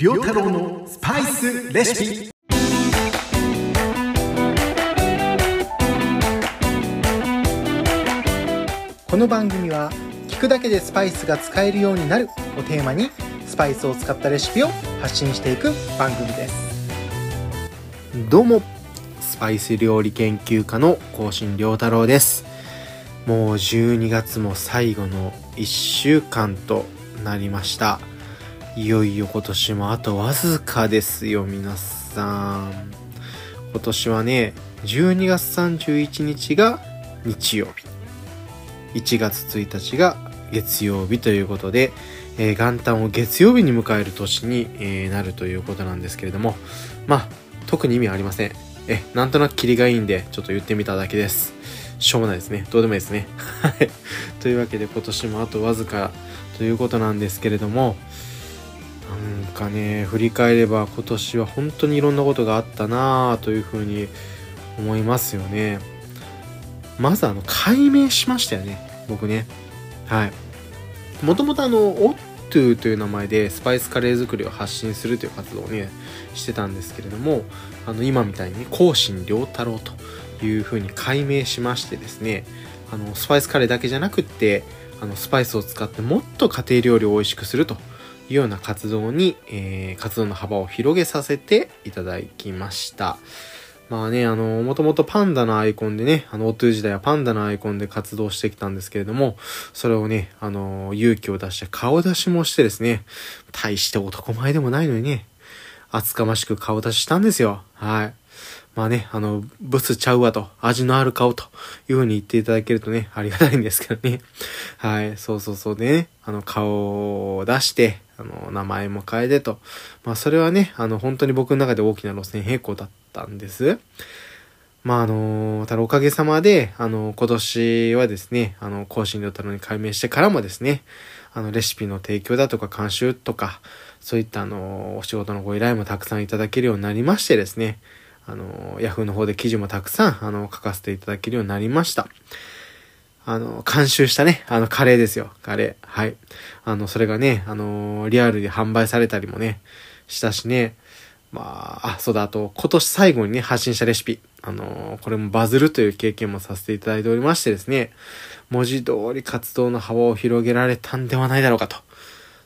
良太郎のスパイスレシピ。この番組は聞くだけでスパイスが使えるようになるをテーマにスパイスを使ったレシピを発信していく番組です。どうもスパイス料理研究家の更新良太郎です。もう12月も最後の1週間となりましたいよいよ今年もあとわずかですよ皆さん。今年はね12月31日が日曜日。1月1日が月曜日ということで、えー、元旦を月曜日に迎える年に、えー、なるということなんですけれども。まあ特に意味はありません。えなんとなくキリがいいんでちょっと言ってみただけです。しょうもないですね。どうでもいいですね。はい。というわけで今年もあとわずかということなんですけれどもかね振り返れば今年は本当にいろんなことがあったなあというふうに思いますよね。まずあの解明しましたよね僕ね。はい。もともとあのオットゥという名前でスパイスカレー作りを発信するという活動をねしてたんですけれどもあの今みたいに甲信良太郎というふうに解明しましてですねあのスパイスカレーだけじゃなくってあのスパイスを使ってもっと家庭料理を美味しくすると。いうような活動に、えー、活動の幅を広げさせていただきました。まあね、あの、もともとパンダのアイコンでね、あの、オトゥー時代はパンダのアイコンで活動してきたんですけれども、それをね、あの、勇気を出して顔出しもしてですね、大して男前でもないのにね、厚かましく顔出ししたんですよ。はい。まあね、あの、ブスちゃうわと、味のある顔という風に言っていただけるとね、ありがたいんですけどね。はい、そうそうそうでね、あの、顔を出して、あの、名前も変えてと。まあ、それはね、あの、本当に僕の中で大きな路線並行だったんです。まあ、あの、ただおかげさまで、あの、今年はですね、あの、更新料太郎に改名してからもですね、あの、レシピの提供だとか監修とか、そういったあの、お仕事のご依頼もたくさんいただけるようになりましてですね、あの、ヤフーの方で記事もたくさん、あの、書かせていただけるようになりました。あの、監修したね、あの、カレーですよ。カレー。はい。あの、それがね、あの、リアルで販売されたりもね、したしね。まあ、あ、そうだ、あと、今年最後にね、発信したレシピ。あの、これもバズるという経験もさせていただいておりましてですね、文字通り活動の幅を広げられたんではないだろうかと。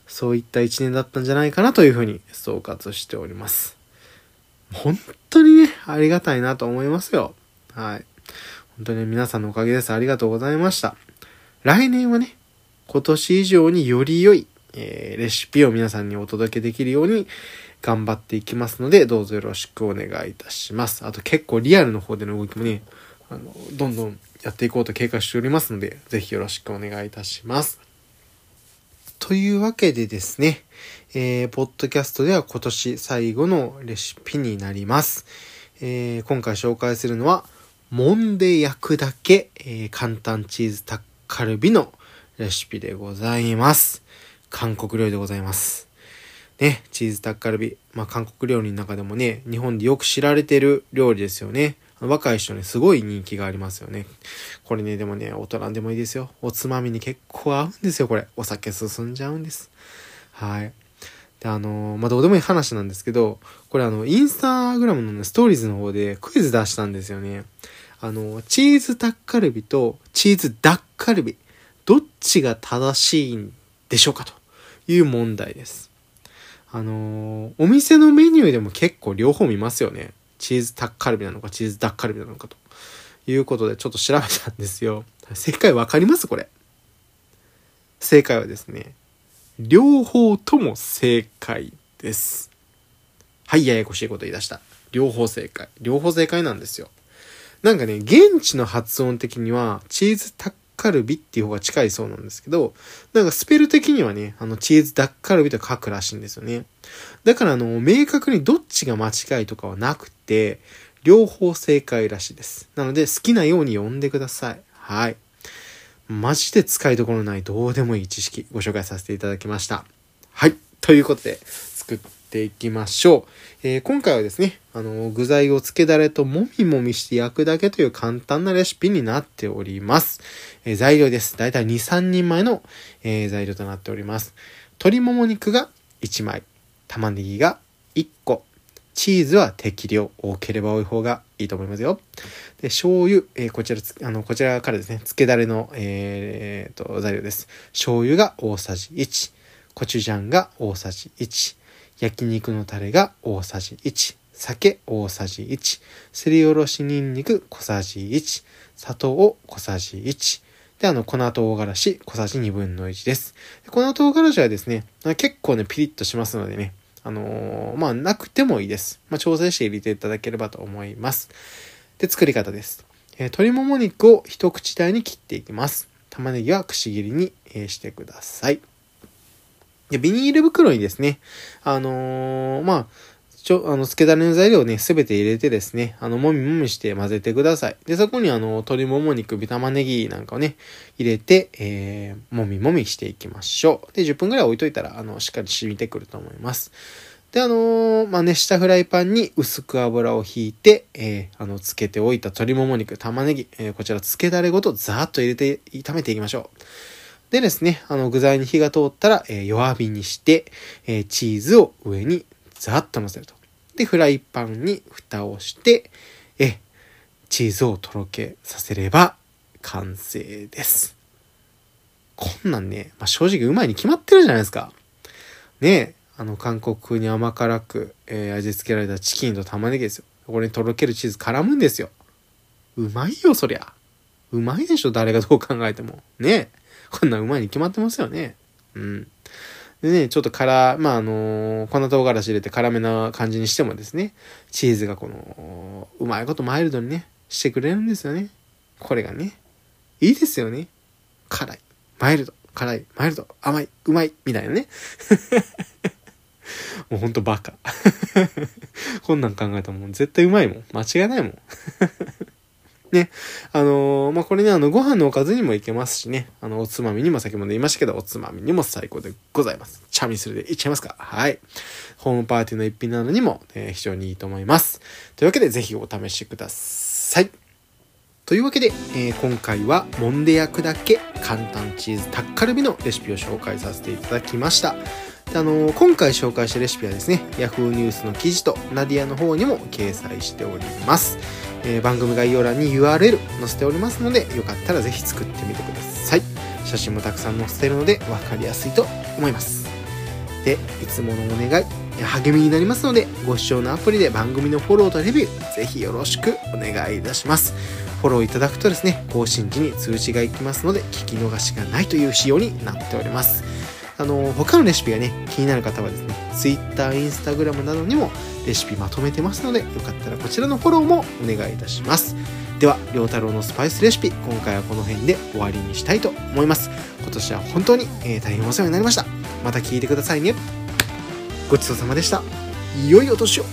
そういった一年だったんじゃないかなというふうに総括しております。本当にね、ありがたいなと思いますよ。はい。本当に皆さんのおかげです。ありがとうございました。来年はね、今年以上により良い、えー、レシピを皆さんにお届けできるように頑張っていきますので、どうぞよろしくお願いいたします。あと結構リアルの方での動きもね、あの、どんどんやっていこうと計画しておりますので、ぜひよろしくお願いいたします。というわけでですね、えー、ポッドキャストでは今年最後のレシピになります。えー、今回紹介するのは、揉んで焼くだけ、えー、簡単チーズタッカルビのレシピでございます。韓国料理でございます。ね、チーズタッカルビ。まあ、韓国料理の中でもね、日本でよく知られてる料理ですよね。若い人にすごい人気がありますよね。これね、でもね、大人でもいいですよ。おつまみに結構合うんですよ、これ。お酒進んじゃうんです。はい。で、あのー、まあ、どうでもいい話なんですけど、これあの、インスタグラムのね、ストーリーズの方でクイズ出したんですよね。あの、チーズタッカルビとチーズダッカルビ、どっちが正しいんでしょうかという問題です。あのー、お店のメニューでも結構両方見ますよね。チーズタッカルビなのか、チーズダッカルビなのかということでちょっと調べたんですよ。正解わかります？これ。正解はですね、両方とも正解です。はい、ややこしいこと言い出した。両方正解。両方正解なんですよ。なんかね、現地の発音的には、チーズタッカルビっていう方が近いそうなんですけど、なんかスペル的にはね、あの、チーズダッカルビと書くらしいんですよね。だからあの、明確にどっちが間違いとかはなくて、両方正解らしいです。なので、好きなように呼んでください。はい。マジで使いどころないどうでもいい知識ご紹介させていただきました。はい。ということで、作っていきましょう。えー、今回はですね、あの、具材をつけだれともみもみして焼くだけという簡単なレシピになっております。えー、材料です。だいたい2、3人前の、えー、材料となっております。鶏もも肉が1枚。玉ねぎが1個、チーズは適量、多ければ多い方がいいと思いますよ。で、醤油、えー、こちら、あの、こちらからですね、漬けだれの、えー、と、材料です。醤油が大さじ1、コチュジャンが大さじ1、焼肉のタレが大さじ1、酒大さじ1、すりおろしニンニク小さじ1、砂糖小さじ1、で、あの、粉唐辛子小さじ2分の1です。粉唐辛子はですね、結構ね、ピリッとしますのでね、あのー、まあ、なくてもいいです。まあ、調整して入れていただければと思います。で、作り方です。えー、鶏もも肉を一口大に切っていきます。玉ねぎはくし切りに、え、してください。で、ビニール袋にですね、あのー、まあ、ちょ、あの、漬けだれの材料をね、すべて入れてですね、あの、もみもみして混ぜてください。で、そこにあの、鶏もも肉、玉ねぎなんかをね、入れて、えー、もみもみしていきましょう。で、10分くらい置いといたら、あの、しっかり染みてくると思います。で、あのー、まあ、熱したフライパンに薄く油を引いて、えー、あの、漬けておいた鶏もも肉、玉ねぎ、えー、こちら漬けだれごとザーッと入れて炒めていきましょう。でですね、あの、具材に火が通ったら、えー、弱火にして、えー、チーズを上にザッと乗せると。で、フライパンに蓋をして、え、チーズをとろけさせれば完成です。こんなんね、まあ、正直うまいに決まってるじゃないですか。ねえ、あの、韓国風に甘辛く、えー、味付けられたチキンと玉ねぎですよ。これにとろけるチーズ絡むんですよ。うまいよ、そりゃ。うまいでしょ、誰がどう考えても。ねえ。こんなうまいに決まってますよね。うん。でね、ちょっと辛、まあ、あのー、粉唐辛子入れて辛めな感じにしてもですね、チーズがこの、うまいことマイルドにね、してくれるんですよね。これがね、いいですよね。辛い、マイルド、辛い、マイルド、甘い、うまい、みたいなね。もうほんとバカ。こんなん考えたらもう絶対うまいもん。間違いないもん。ね。あのー、まあ、これね、あの、ご飯のおかずにもいけますしね。あの、おつまみにも先ほど言いましたけど、おつまみにも最高でございます。チャミスルでいっちゃいますかはい。ホームパーティーの一品などにも、えー、非常にいいと思います。というわけで、ぜひお試しください。というわけで、えー、今回は揉んで焼くだけ簡単チーズタッカルビのレシピを紹介させていただきました。あの、今回紹介したレシピはですね、Yahoo ニュースの記事とナディアの方にも掲載しております。えー、番組概要欄に URL 載せておりますので、よかったらぜひ作ってみてください。写真もたくさん載せてるので分かりやすいと思います。で、いつものお願い、励みになりますので、ご視聴のアプリで番組のフォローとレビュー、ぜひよろしくお願いいたします。フォローいただくとですね、更新時に通知が行きますので、聞き逃しがないという仕様になっております。あの、他のレシピがね、気になる方はですね、Twitter、Instagram などにもレシピまとめてますので、よかったらこちらのフォローもお願いいたします。では、良太郎のスパイスレシピ、今回はこの辺で終わりにしたいと思います。今年は本当に、えー、大変お世話になりました。また聞いてくださいね。ごちそうさまでした。いよいお年を